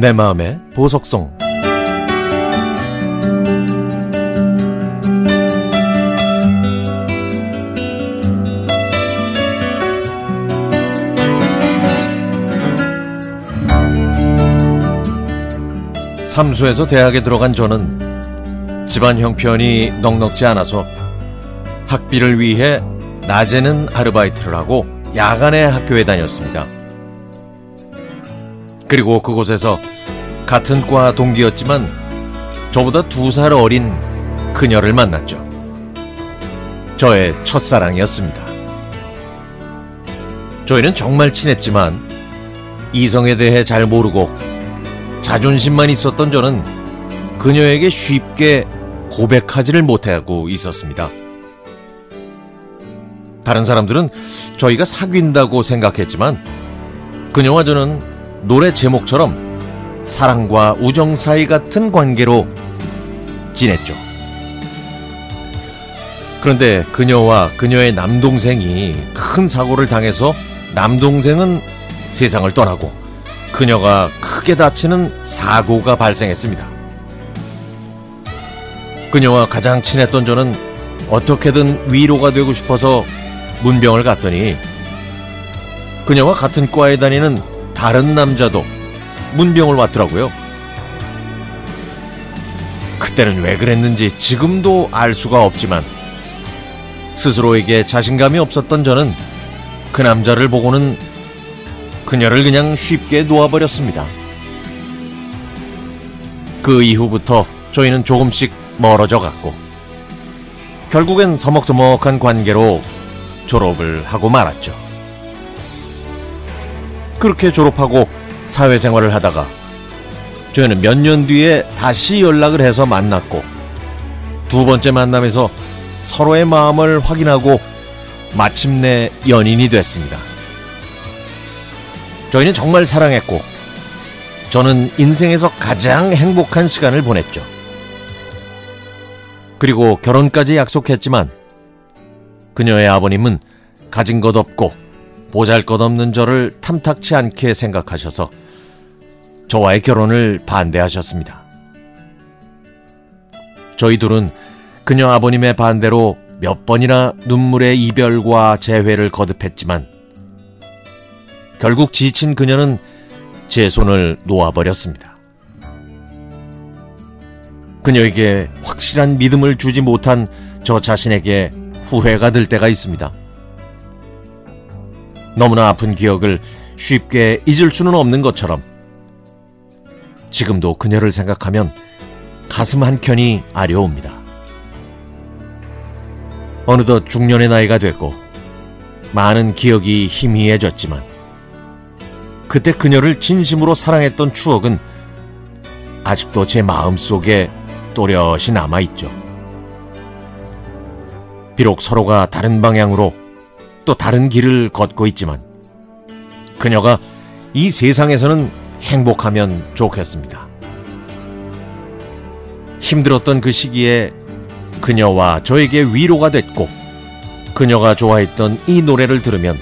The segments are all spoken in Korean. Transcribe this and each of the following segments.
내 마음의 보석송 삼수에서 대학에 들어간 저는 집안 형편이 넉넉지 않아서 학비를 위해 낮에는 아르바이트를 하고 야간에 학교에 다녔습니다. 그리고 그곳에서 같은 과 동기였지만 저보다 두 살 어린 그녀를 만났죠. 저의 첫사랑이었습니다. 저희는 정말 친했지만 이성에 대해 잘 모르고 자존심만 있었던 저는 그녀에게 쉽게 고백하지를 못하고 있었습니다. 다른 사람들은 저희가 사귄다고 생각했지만 그녀와 저는 노래 제목처럼 사랑과 우정 사이 같은 관계로 지냈죠. 그런데 그녀와 그녀의 남동생이 큰 사고를 당해서 남동생은 세상을 떠나고 그녀가 크게 다치는 사고가 발생했습니다. 그녀와 가장 친했던 저는 어떻게든 위로가 되고 싶어서 문병을 갔더니 그녀와 같은 과에 다니는 다른 남자도 문병을 왔더라고요. 그때는 왜 그랬는지 지금도 알 수가 없지만 스스로에게 자신감이 없었던 저는 그 남자를 보고는 그녀를 그냥 쉽게 놓아버렸습니다. 그 이후부터 저희는 조금씩 멀어져 갔고 결국엔 서먹서먹한 관계로 졸업을 하고 말았죠. 그렇게 졸업하고 사회생활을 하다가 저희는 몇 년 뒤에 다시 연락을 해서 만났고 두 번째 만남에서 서로의 마음을 확인하고 마침내 연인이 됐습니다. 저희는 정말 사랑했고 저는 인생에서 가장 행복한 시간을 보냈죠. 그리고 결혼까지 약속했지만 그녀의 아버님은 가진 것 없고 보잘 것 없는 저를 탐탁치 않게 생각하셔서 저와의 결혼을 반대하셨습니다. 저희 둘은 그녀 아버님의 반대로 몇 번이나 눈물의 이별과 재회를 거듭했지만 결국 지친 그녀는 제 손을 놓아버렸습니다. 그녀에게 확실한 믿음을 주지 못한 저 자신에게 후회가 들 때가 있습니다. 너무나 아픈 기억을 쉽게 잊을 수는 없는 것처럼 지금도 그녀를 생각하면 가슴 한켠이 아려옵니다. 어느덧 중년의 나이가 됐고 많은 기억이 희미해졌지만 그때 그녀를 진심으로 사랑했던 추억은 아직도 제 마음 속에 또렷이 남아있죠. 비록 서로가 다른 방향으로 또 다른 길을 걷고 있지만 그녀가 이 세상에서는 행복하면 좋겠습니다. 힘들었던 그 시기에 그녀와 저에게 위로가 됐고 그녀가 좋아했던 이 노래를 들으면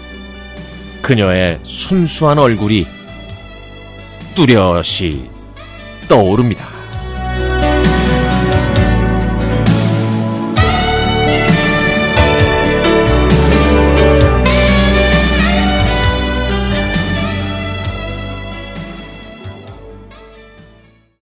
그녀의 순수한 얼굴이 뚜렷이 떠오릅니다.